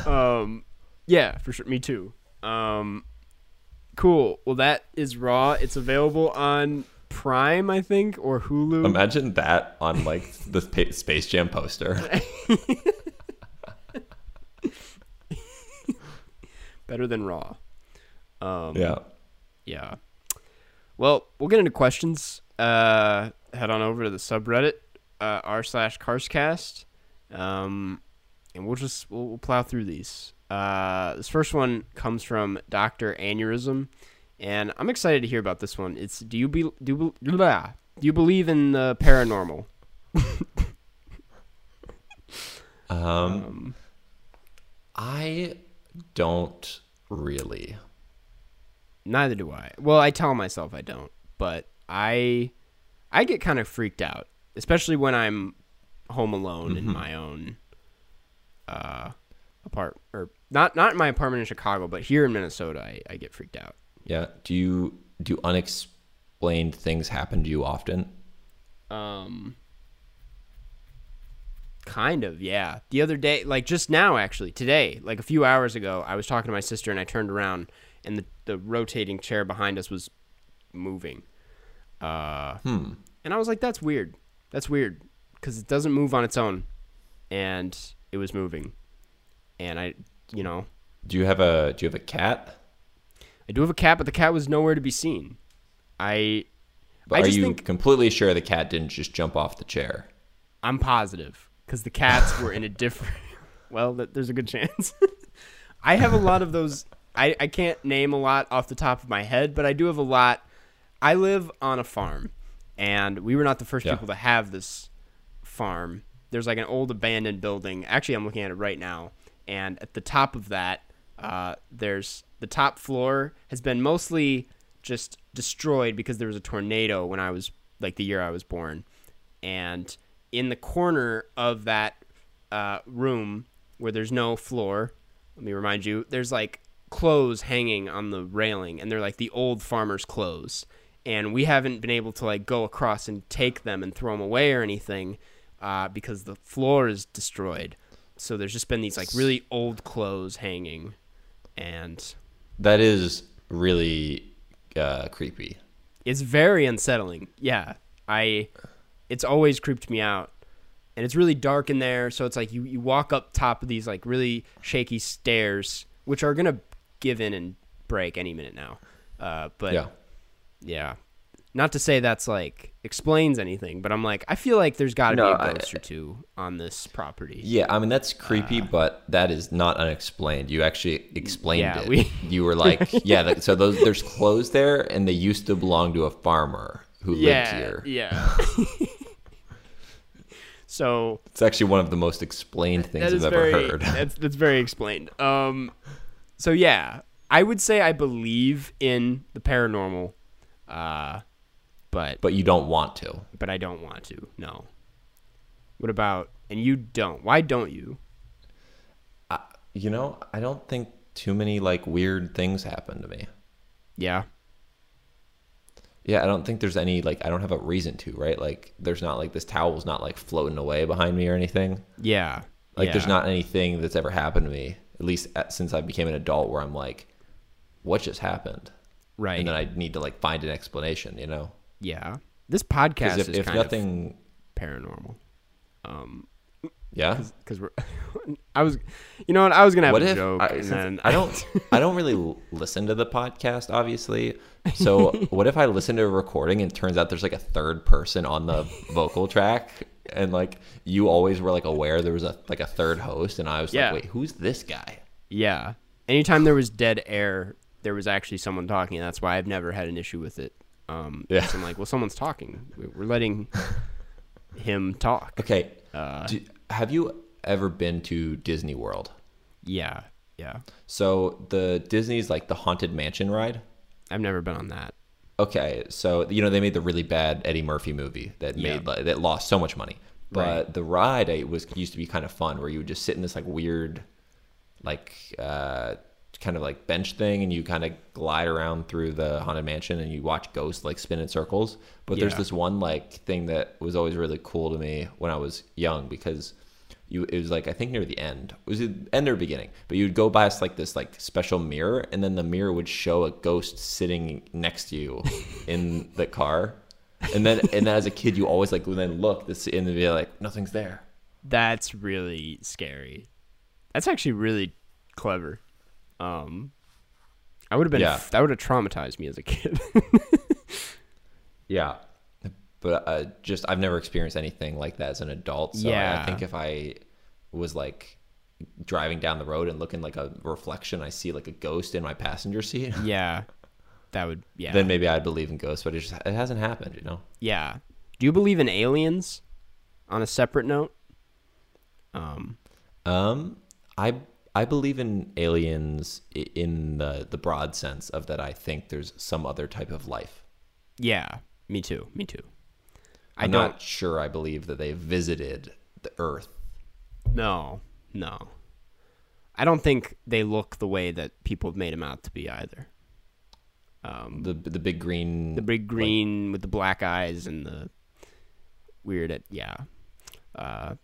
um, yeah, for sure. Me too. Um, cool. Well, that is raw. It's available on Prime, I think, or Hulu. Imagine that on like the Pa- Space Jam poster. Better than raw. Um, yeah. Yeah. Well, we'll get into questions. Uh, head on over to the subreddit uh, r slash carscast, um, and we'll just we'll, we'll plow through these. Uh, this first one comes from Doctor Aneurysm, and I'm excited to hear about this one. It's do you be do you, blah, do you believe in the paranormal? Um, Um, I don't really. neither do I. Well, I tell myself I don't, but I I get kind of freaked out, especially when I'm home alone in my own uh apart or not not in my apartment in Chicago, but here in Minnesota, I, I get freaked out. Yeah. Do you do unexplained things happen to you often? Um kind of, yeah. The other day, like just now actually, today, like a few hours ago, I was talking to my sister and I turned around and the the rotating chair behind us was moving. Uh Hmm. And I was like, that's weird. That's weird because it doesn't move on its own. And it was moving, and I, you know, Do you have a do you have a cat? I do have a cat, but the cat was nowhere to be seen. I, But I are just you think completely sure the cat didn't just jump off the chair? I'm positive because the cats were in a different. Well, there's a good chance. I have a lot of those. I, I can't name a lot off the top of my head, but I do have a lot. I live on a farm, and we were not the first Yeah. people to have this farm. There's like an old abandoned building. Actually, I'm looking at it right now, and at the top of that, uh, there's the top floor has been mostly just destroyed because there was a tornado when I was like the year I was born, and in the corner of that uh, room where there's no floor, let me remind you, there's like clothes hanging on the railing, and they're like the old farmer's clothes. And we haven't been able to like go across and take them and throw them away or anything uh, because the floor is destroyed. So there's just been these like really old clothes hanging, and That is really uh, creepy. it's very unsettling. Yeah, I, it's always creeped me out, and it's really dark in there. So it's like you you walk up top of these like really shaky stairs, which are gonna give in and break any minute now. Uh, but yeah. yeah. Not to say that's like explains anything, but I'm like I feel like there's got to No, be a ghost or two on this property. Yeah, I mean that's creepy, but that is not unexplained. You actually explained Yeah, it. we- You were like, yeah. th- So those there's clothes there, and they used to belong to a farmer who lived here. Yeah. so It's actually one of the most explained things I've is ever heard. that's that's very explained. Um, so yeah, I would say I believe in the paranormal, uh, but but you don't want to. but I don't want to. No. What about and you don't? Why don't you? You know, I don't think too many like weird things happen to me. Yeah. Yeah, I don't think there's any like I don't have a reason to, right? Like there's not like this towel's not like floating away behind me or anything. Yeah. Like there's not anything that's ever happened to me, at least at, since I became an adult, where I'm like, what just happened? right. And then I need to like find an explanation, you know? Yeah. This podcast if, is if kind nothing, of paranormal. Um, yeah. because we're. I was, you know what? I was gonna have What a if joke, I, and then I don't I don't really listen to the podcast, obviously. So what if I listen to a recording and it turns out there's like a third person on the vocal track, and like you always were like aware there was a like a third host, and I was Yeah. like, wait, who's this guy? Yeah. Anytime there was dead air, there was actually someone talking. That's why I've never had an issue with it. Um, Yeah. 'cause I'm like, well, someone's talking. We- We're letting him talk. Okay, Uh, do, have you ever been to Disney World? yeah. Yeah. So the Disney's like the Haunted Mansion ride. I've never been on that. Okay, so you know they made the really bad Eddie Murphy movie that Yeah. made like, that lost so much money. But Right. the ride it was used to be kind of fun, where you would just sit in this like weird, like uh, kind of like bench thing, and you kind of glide around through the haunted mansion, and you watch ghosts like spin in circles. But there's this one like thing that was always really cool to me when I was young because you it was like I think near the end. it Was it end or beginning? But you'd go past like this like special mirror, and then the mirror would show a ghost sitting next to you in the car. And then and then as a kid, you always like then look this and be like nothing's there. That's really scary. That's actually really clever. Um, I would have been. Yeah. that would have traumatized me as a kid. Yeah. But uh, just I've never experienced anything like that as an adult. So I- Yeah. I think if I was like driving down the road and looking like a reflection, I see like a ghost in my passenger seat. yeah. That would. Yeah. Then maybe I'd believe in ghosts, but it just it hasn't happened, you know. yeah. Do you believe in aliens? On a separate note. Um. Um, I I believe in aliens in the the broad sense of that. I think there's some other type of life. Yeah. Me too. Me too. I I'm don't. not sure. I believe that they visited the Earth. No. No. I don't think they look the way that people have made them out to be either. Um, The the big green. the big green with the black eyes and the weird. At, yeah. Uh.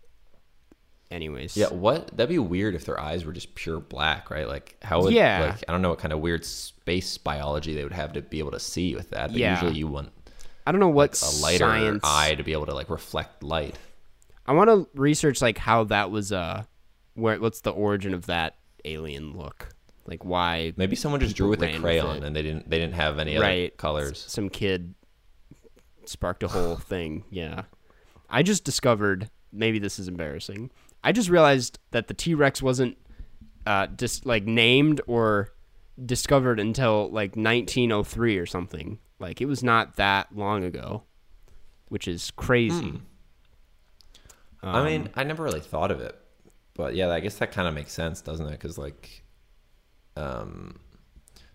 Anyways. Yeah, what? That'd be weird if their eyes were just pure black, right? Like how would Yeah. like I don't know what kind of weird space biology they would have to be able to see with that. But Yeah. usually you want I don't know what a lighter science. eye to be able to like reflect light. I want to research like how that was uh where what's the origin of that alien look? Like why Maybe someone just drew with a ran with crayon and they didn't they didn't have any other colors. s- some kid sparked a whole thing. Yeah. I just discovered maybe this is embarrassing. I just realized that the T-Rex wasn't uh just like named or discovered until like 1903 or something. Like it was not that long ago, which is crazy. I Um, mean, I never really thought of it, but yeah, I guess that kind of makes sense, doesn't it? Because like, um,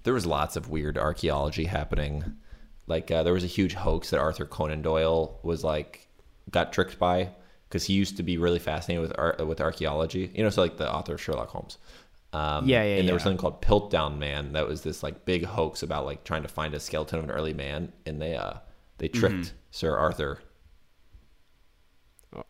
there was lots of weird archaeology happening. Like, uh, there was a huge hoax that Arthur Conan Doyle was like got tricked by because he used to be really fascinated with art with archaeology. You know, so like the author of Sherlock Holmes. Um, Yeah, yeah, And there was something called Piltdown Man that was this like big hoax about like trying to find a skeleton of an early man, and they uh they tricked Mm-hmm. Sir Arthur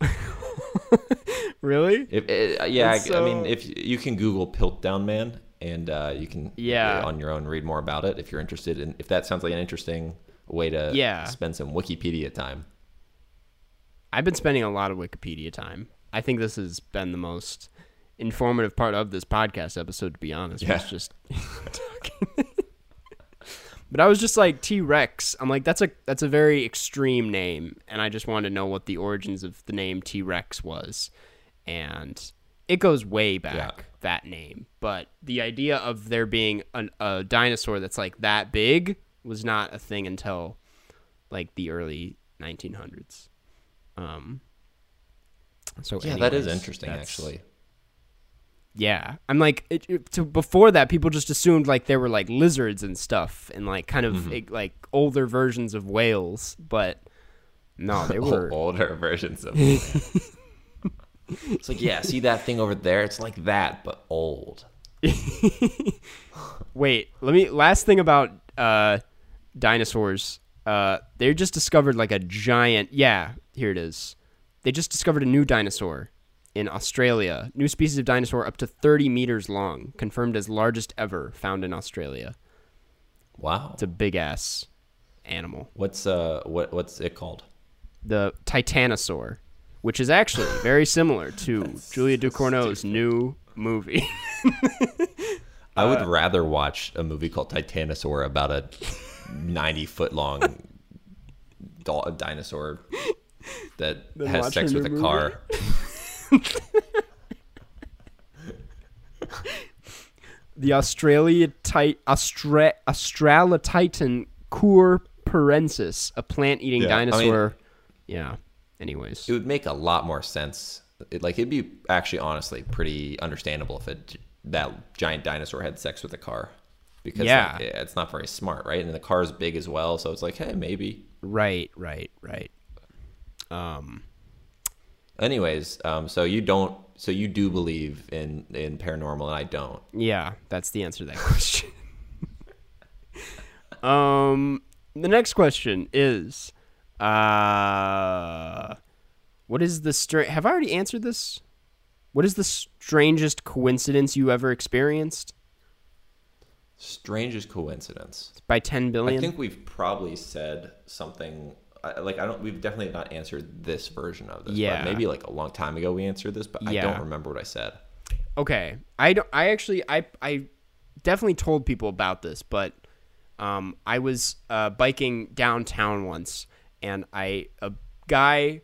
really? If, uh, yeah, I, That's I mean, if you can Google Piltdown Man, and uh, you can Yeah. on your own read more about it if you're interested, and if that sounds like an interesting way to Yeah. spend some Wikipedia time. I've been spending a lot of Wikipedia time. I think this has been the most informative part of this podcast episode, to be honest. Yeah. Was just but I was just like T Rex. I'm like, that's a that's a very extreme name, and I just wanted to know what the origins of the name T Rex was, and it goes way back Yeah. that name. But the idea of there being an, a dinosaur that's like that big was not a thing until like the early 1900s. Um. So Yeah, that is interesting, actually. Yeah, I'm like, it, it- to, before that, people just assumed like there were like lizards and stuff, and like kind of Mm-hmm. like, like older versions of whales, but no, they were. older versions of. it's like, yeah, see that thing over there? It's like that, but old. Wait, let me. Last thing about uh, dinosaurs. Uh, they just discovered like a giant. Yeah, here it is. They just discovered a new dinosaur in Australia. New species of dinosaur up to 30 meters long, confirmed as largest ever found in Australia. Wow. It's a big ass animal. What's uh what what's it called? The Titanosaur, which is actually very similar to Julia Ducournau's new movie. I Uh, would rather watch a movie called Titanosaur about a 90 foot long dinosaur that Than has sex with a new car. the Australia tit- Austra- Australotitan a plant-eating Yeah, I mean- dinosaur. yeah. Anyways, It would make a lot more sense. It, like it'd be actually honestly pretty understandable if it that giant dinosaur had sex with a car. Because Yeah. like, it's not very smart, right? And the car's big as well, so it's like, hey, maybe. right, right, right. Um, Anyways, um, so you don't, so you do believe in in paranormal, and I don't. yeah, that's the answer to that question. um, the next question is, uh, what is the stra- Have I already answered this? What is the strangest coincidence you ever experienced? Strangest coincidence. By 10 billion? I think we've probably said something I- like I don't. We've definitely not answered this version of this. but Yeah. maybe like a long time ago we answered this, but I don't remember what I said. Okay. I don't I actually I I definitely told people about this, but um I was uh biking downtown once and I a guy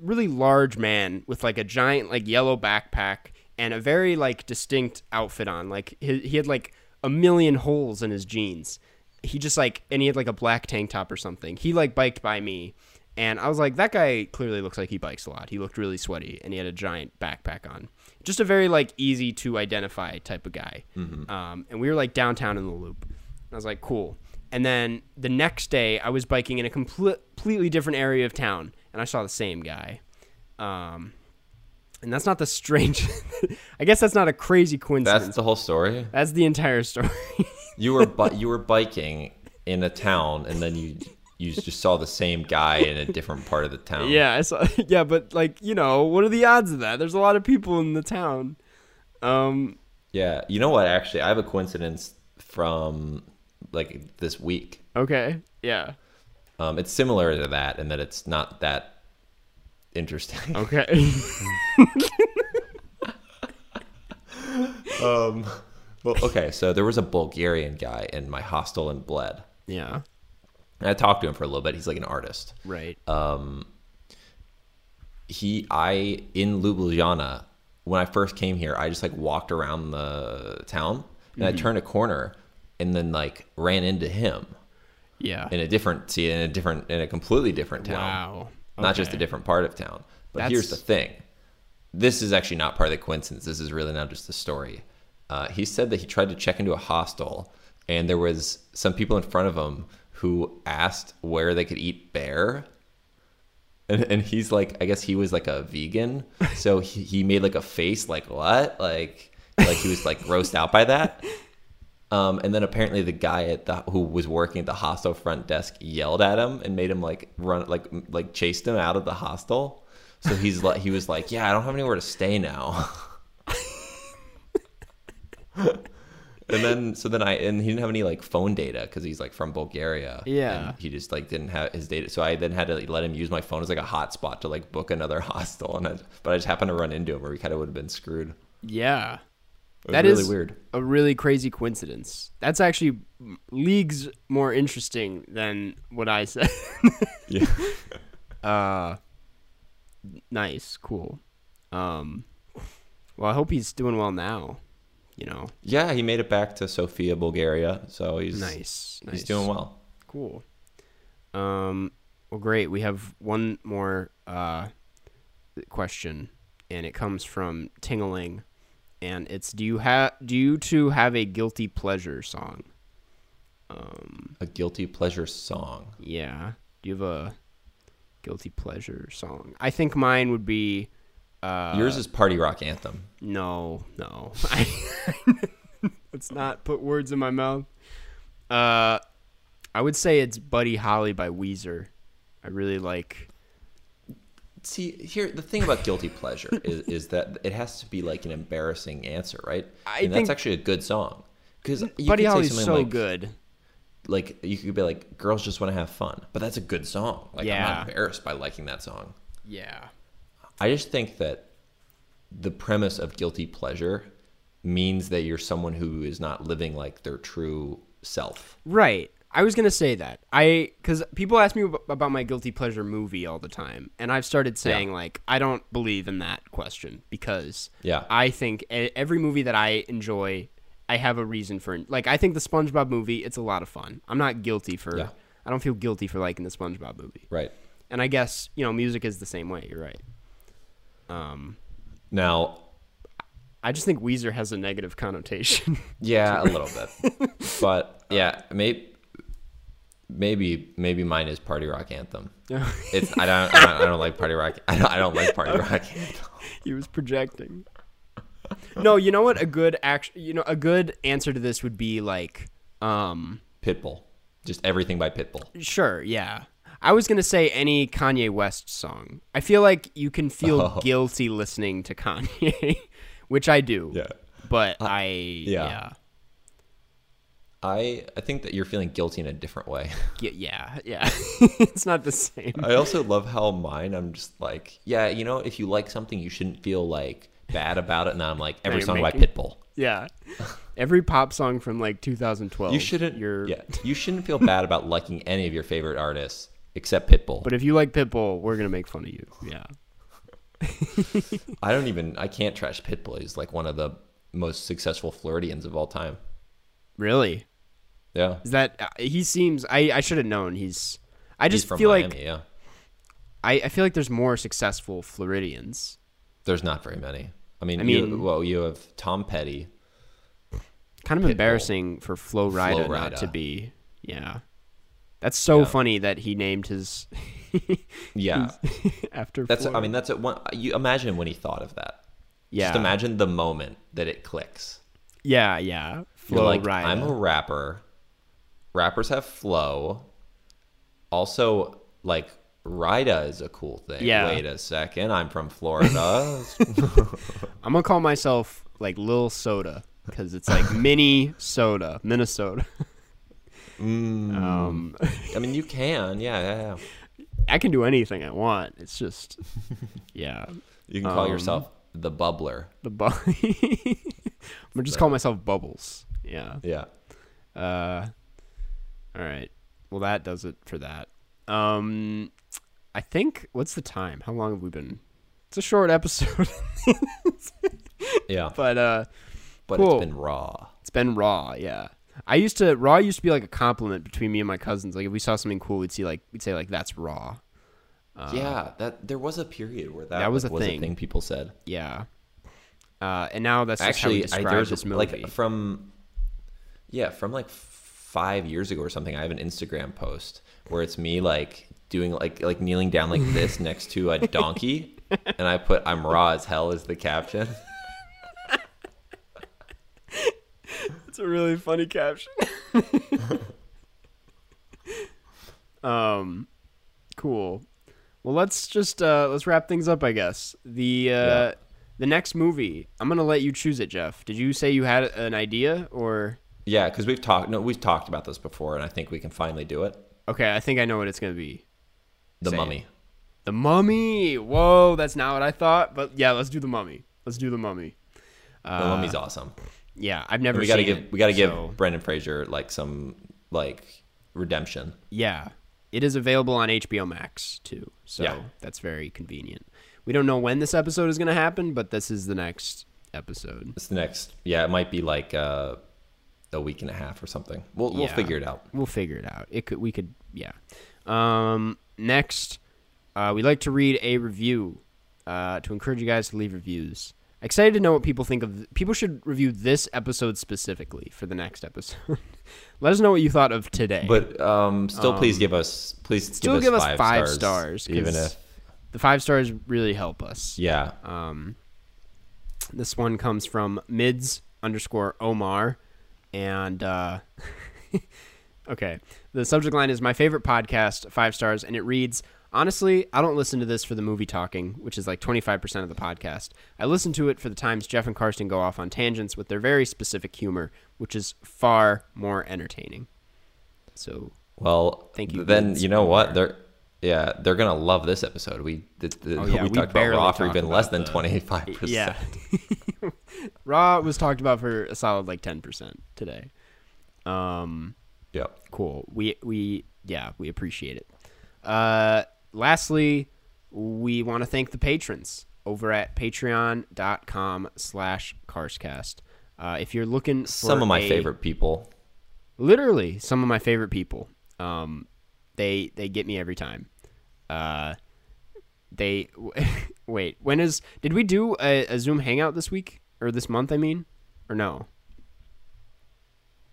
really large man with like a giant like yellow backpack and a very like distinct outfit on. Like he, he had like a million holes in his jeans. He just like and he had like a black tank top or something. He like biked by me and I was like that guy clearly looks like he bikes a lot. He looked really sweaty and he had a giant backpack on. Just a very like easy to identify type of guy. Um, and we were like downtown in the loop. I was like cool. And then the next day I was biking in a complete, completely different area of town and I saw the same guy. Um, and that's not the strange. I guess that's not a crazy coincidence. That's the whole story. That's the entire story. You were bu- you were biking in a town, and then you you just saw the same guy in a different part of the town. yeah, I saw. Yeah, but like you know, what are the odds of that? There's a lot of people in the town. Um. yeah. You know what? Actually, I have a coincidence from like this week. Okay. Yeah. Um, it's similar to that, in that it's not that interesting. Okay. um, well, okay. So there was a Bulgarian guy in my hostel in Bled. Yeah. And I talked to him for a little bit. He's like an artist. Right. Um, he, I in Ljubljana when I first came here, I just like walked around the town and I turned a corner and then like ran into him yeah. in a different, see, in a different, in a completely different town. Wow. Not just a different part of town. But here's the thing. This is actually not part of the coincidence. This is really now just the story. Uh, he said that he tried to check into a hostel, and there was some people in front of him who asked where they could eat bear. And, and he's like, I guess he was like a vegan, so he, he made like a face, like what, like like he was like grossed out by that. Um, and then apparently the guy at the who was working at the hostel front desk yelled at him and made him like run like like chased him out of the hostel. So he's like he was like, yeah, I don't have anywhere to stay now. and then so then I and he didn't have any like phone data because he's like from Bulgaria. Yeah. and he just like didn't have his data. So I then had to like, let him use my phone as like a hotspot to like book another hostel. And I, but I just happened to run into him where we kind of would have been screwed. Yeah. That really is weird. a really crazy coincidence. That's actually leagues more interesting than what I said. Yeah. uh nice, cool. Um well, I hope he's doing well now, you know. Yeah, he made it back to Sofia, Bulgaria. So he's Nice. nice. He's doing well. Cool. Um well great. We have one more uh question and it comes from Tingling and it's do you have do you two have a guilty pleasure song? Um A guilty pleasure song. Yeah. Do you have a guilty pleasure song? I think mine would be uh Yours is party rock anthem. no, no. Let's not put words in my mouth. Uh I would say it's Buddy Holly by Weezer. I really like See, here the thing about guilty pleasure is, is that it has to be like an embarrassing answer, right? I and think- that's actually a good song because you Buddy Holly's so like, good. Like you could be like, "Girls just want to have fun," but that's a good song. Like I'm not embarrassed by liking that song. Yeah. I just think that the premise of guilty pleasure means that you're someone who is not living like their true self. Right. I was gonna say that. I because people ask me about my guilty pleasure movie all the time, and I've started saying like I don't believe in that question because Yeah. I think every movie that I enjoy, I have a reason for. Like I think the SpongeBob movie, it's a lot of fun. I'm not guilty for. Yeah. I don't feel guilty for liking the SpongeBob movie, Right. and I guess you know music is the same way. You're right. Um, Now, I just think Weezer has a negative connotation. Yeah, a little bit. but yeah, maybe maybe maybe mine is party rock anthem. It's I don't I don't, I don't like party rock. I don't, I don't like party rock anthem. he was projecting. No, you know what? A good act, you know, a good answer to this would be like, um, Pitbull, just everything by Pitbull. sure, yeah. I was gonna say any Kanye West song. I feel like you can feel Oh. guilty listening to Kanye, which I do. Yeah. But I, yeah, I I think that you're feeling guilty in a different way. yeah, yeah, yeah. it's not the same. I also love how mine. I'm just like, yeah, you know, if you like something, you shouldn't feel like bad about it. And then I'm like, every song by Pitbull. Yeah. Every pop song from like 2012. You shouldn't. You're, yeah, you shouldn't feel bad about liking any of your favorite artists except Pitbull. But if you like Pitbull, we're gonna make fun of you. Yeah. I don't even. I can't trash Pitbull. He's like one of the most successful Floridians of all time. Really? Yeah, Is that uh, he seems? I I should have known. He's. I he's just from feel Miami. like yeah, I, I feel like there's more successful Floridians. there's not very many. I mean, I you, mean- well, you have Tom Petty. Kind of Pitbull. embarrassing for Flo Rida not Rida. to be. Yeah. That's so Yeah. funny that he named his Yeah, after. that's. Flo. I mean, that's a one. You imagine when he thought of that. yeah, Just imagine the moment that it clicks. yeah, yeah. You're like, Rida. I'm a rapper. Rappers have flow. Also, like, Rida is a cool thing. Yeah. Wait a second. I'm from Florida. I'm gonna call myself like Lil Soda because it's like mini soda, Minnesota. Mm. Um, I mean, you can. Yeah, yeah, yeah. I can do anything I want. It's just, yeah, You can call Um, yourself the bubbler. the bu- I'm gonna just call myself Bubbles. Yeah. Yeah. Uh, all right. Well, that does it for that. Um, I think. What's the time? How long have we been? It's a short episode, Yeah. but uh, But cool. it's been raw. it's been raw. Yeah. I used to raw used to be like a compliment between me and my cousins. Like if we saw something cool, we'd see like we'd say like that's raw. yeah, that there was a period where that, That was like, a was thing. a thing people said. Yeah. Uh, and now that's just how we Actually, I, there's this movie. like from yeah, from like five years ago or something. I have an Instagram post where it's me like doing like like kneeling down like this next to a donkey, and I put "I'm raw as hell" as the caption. It's a really funny caption. um, cool. Well, let's just uh, let's wrap things up. I guess the uh, Yeah. the next movie. I'm gonna let you choose it, Jeff. Did you say you had an idea or? Yeah, because we've talked. No, we've talked about this before, and I think we can finally do it. Okay, I think I know what it's gonna be. The Say it. Mummy. The Mummy. Whoa, that's not what I thought. But yeah, let's do the Mummy. Let's do the Mummy. The Uh, Mummy's awesome. Yeah, I've never. we gotta give it, we gotta give so- Brendan Fraser like some like redemption. Yeah, it is available on HBO Max too, so Yeah. that's very convenient. We don't know when this episode is going to happen, but this is the next episode. It's the next. Yeah, it might be like uh, a week and a half or something. We'll we'll figure it out. We'll figure it out. It could. We could. Yeah. Um. Next, uh, we like to read a review uh, to encourage you guys to leave reviews. Excited to know what people think of. People should review this episode specifically for the next episode. Let us know what you thought of today. But um, still, please Um, give us please still give us give us five, stars, stars, even if the five stars really help us. yeah. Um, this one comes from mids underscore Omar, and uh, okay, the subject line is my favorite podcast, five stars, and it reads. Honestly, I don't listen to this for the movie talking, which is like 25% of the podcast. I listen to it for the times Jeff and Karsten go off on tangents with their very specific humor, which is far more entertaining. So, Well, Thank you, Then you know what Omar. Yeah they're gonna love this episode. We the, the, Oh, yeah, we, we talked about raw for even less than twenty five percent. yeah. Raw was talked about for a solid like 10% today. Um, Yep. cool. We we yeah, we appreciate it. Uh lastly, we want to thank the patrons over at patreon.com slash carscast. Uh, if you're looking for Some of my a- favorite people. literally some of my favorite people. Um, they they get me every time. Uh, they wait. When is did we do a, a Zoom hangout this week or this month? I mean, or no?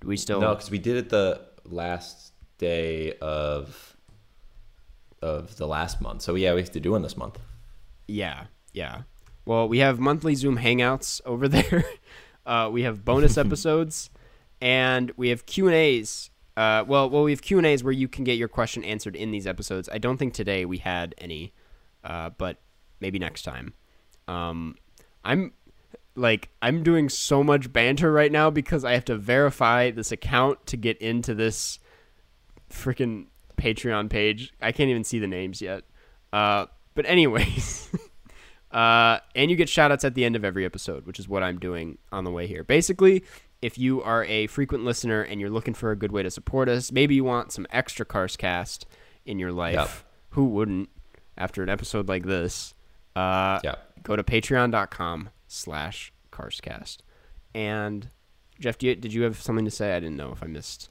Do we still? No, because we did it the last day of of the last month. So yeah, we have to do one this month. Yeah, yeah. Well, we have monthly Zoom hangouts over there. Uh, we have bonus episodes, and we have Q and A's. Uh, well, well, we have Q and A's where you can get your question answered in these episodes. I don't think today we had any, uh, but maybe next time. Um, I'm like I'm doing so much banter right now because I have to verify this account to get into this freaking Patreon page. I can't even see the names yet. Uh, but anyways, uh, and you get shoutouts at the end of every episode, which is what I'm doing on the way here. Basically, if you are a frequent listener and you're looking for a good way to support us, maybe you want some extra Cars Cast in your life. Yep. Who wouldn't after an episode like this? Uh, Yeah. Go to patreon.com slash carscast. And Jeff, do you, did you have something to say? I didn't know if I missed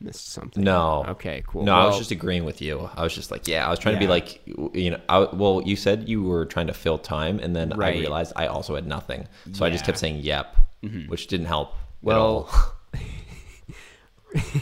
missed something. No. Okay, cool. No, I was just agreeing with you. I was just like, yeah, I was trying to be like, you know, I, well, you said you were trying to fill time, and then Right. I realized I also had nothing, so I just kept saying yep, which didn't help. Well.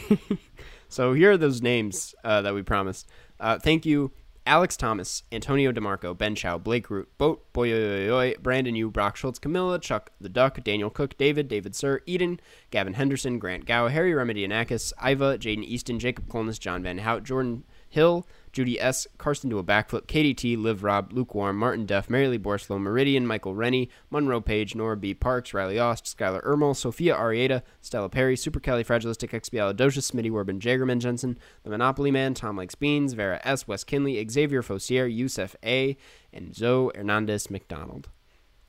So here are those names uh, that we promised. Uh, thank you, Alex Thomas, Antonio DeMarco, Ben Chow, Blake Root, Boat, Boyoyoyoy, Brandon Yu, Brock Schultz, Camilla, Chuck the Duck, Daniel Cook, David, David Sir, Eden, Gavin Henderson, Grant Gow, Harry Remedy, Remedianakis, Iva, Jaden Easton, Jacob Colness, John Van Hout, Jordan Hill, Judy S., Carson do a backflip, Katie T., Liv Rob, Lukewarm, Martin Duff, Mary Lee Borslow, Meridian, Michael Rennie, Monroe Page, Nora B. Parks, Riley Ost, Skylar Ermel, Sophia Arieta, Stella Perry, Super Kelly Supercalifragilistic Expialidocious, Smitty Werbin, Jagerman Jensen, The Monopoly Man, Tom Likes Beans, Vera S., Wes Kinley, Xavier Fossier, Yusef A., and Zoe Hernandez McDonald.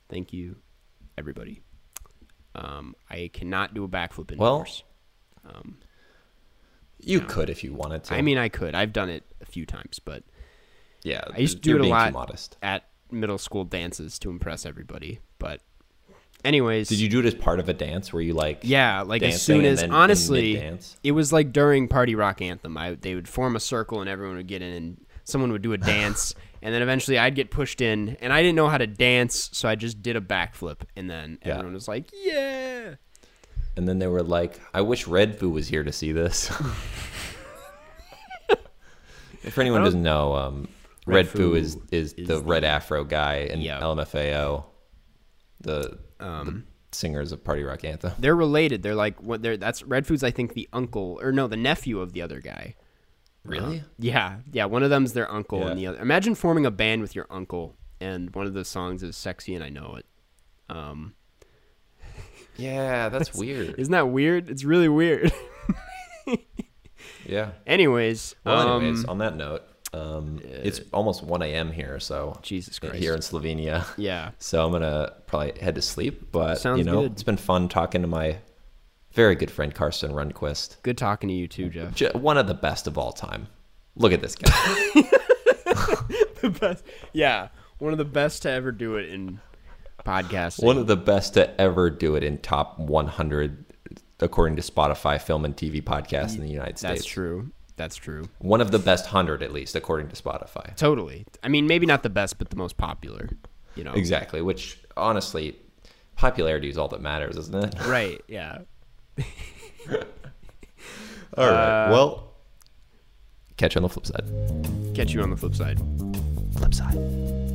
Thank you, everybody. Um, I cannot do a backflip Well, indoors. um, You could if you wanted to. I mean, I could. I've done it a few times, but yeah, I used to do it a lot modest. at middle school dances to impress everybody. But, anyways, Did you do it as part of a dance where you like? Yeah, like as soon as then honestly, it was like during Party Rock Anthem. I they would form a circle and everyone would get in and someone would do a dance and then eventually I'd get pushed in and I didn't know how to dance, so I just did a backflip and then Yeah. everyone was like, "Yeah." And then they were like, "I wish Red Foo was here to see this." if anyone doesn't know, um, Red Red, Foo Foo is is, is the Red Afro guy in. LMFAO, the, Um, the singers of Party Rock Anthem. they're related. They're like what they're that's Red Foo's I think the uncle or no, the nephew of the other guy. Really? Yeah. Yeah, one of them's their uncle and the other. Imagine forming a band with your uncle and one of the songs is sexy and I know it. Um, Yeah, that's weird. isn't that weird? It's really weird. Yeah. anyways, Well, um, anyways, on that note, um, it's almost 1 a.m. here, so Jesus Christ. here in Slovenia. Yeah. So I'm gonna probably head to sleep. But Sounds you know, good. it's been fun talking to my very good friend Karsten Rundquist, Good talking to you too, Jeff. J- one of the best of all time. Look at this guy. the best. Yeah. One of the best to ever do it in podcasting. one of the best to ever do it in top 100 according to Spotify film and TV podcasts in the United States. That's true. That's true. One of the best 100 at least according to Spotify. Totally. I mean, maybe not the best, but the most popular. You know. Exactly, which honestly popularity is all that matters, isn't it? Right. Yeah. All right. Uh, well, catch you on the flip side. Catch you on the flip side. Flip side.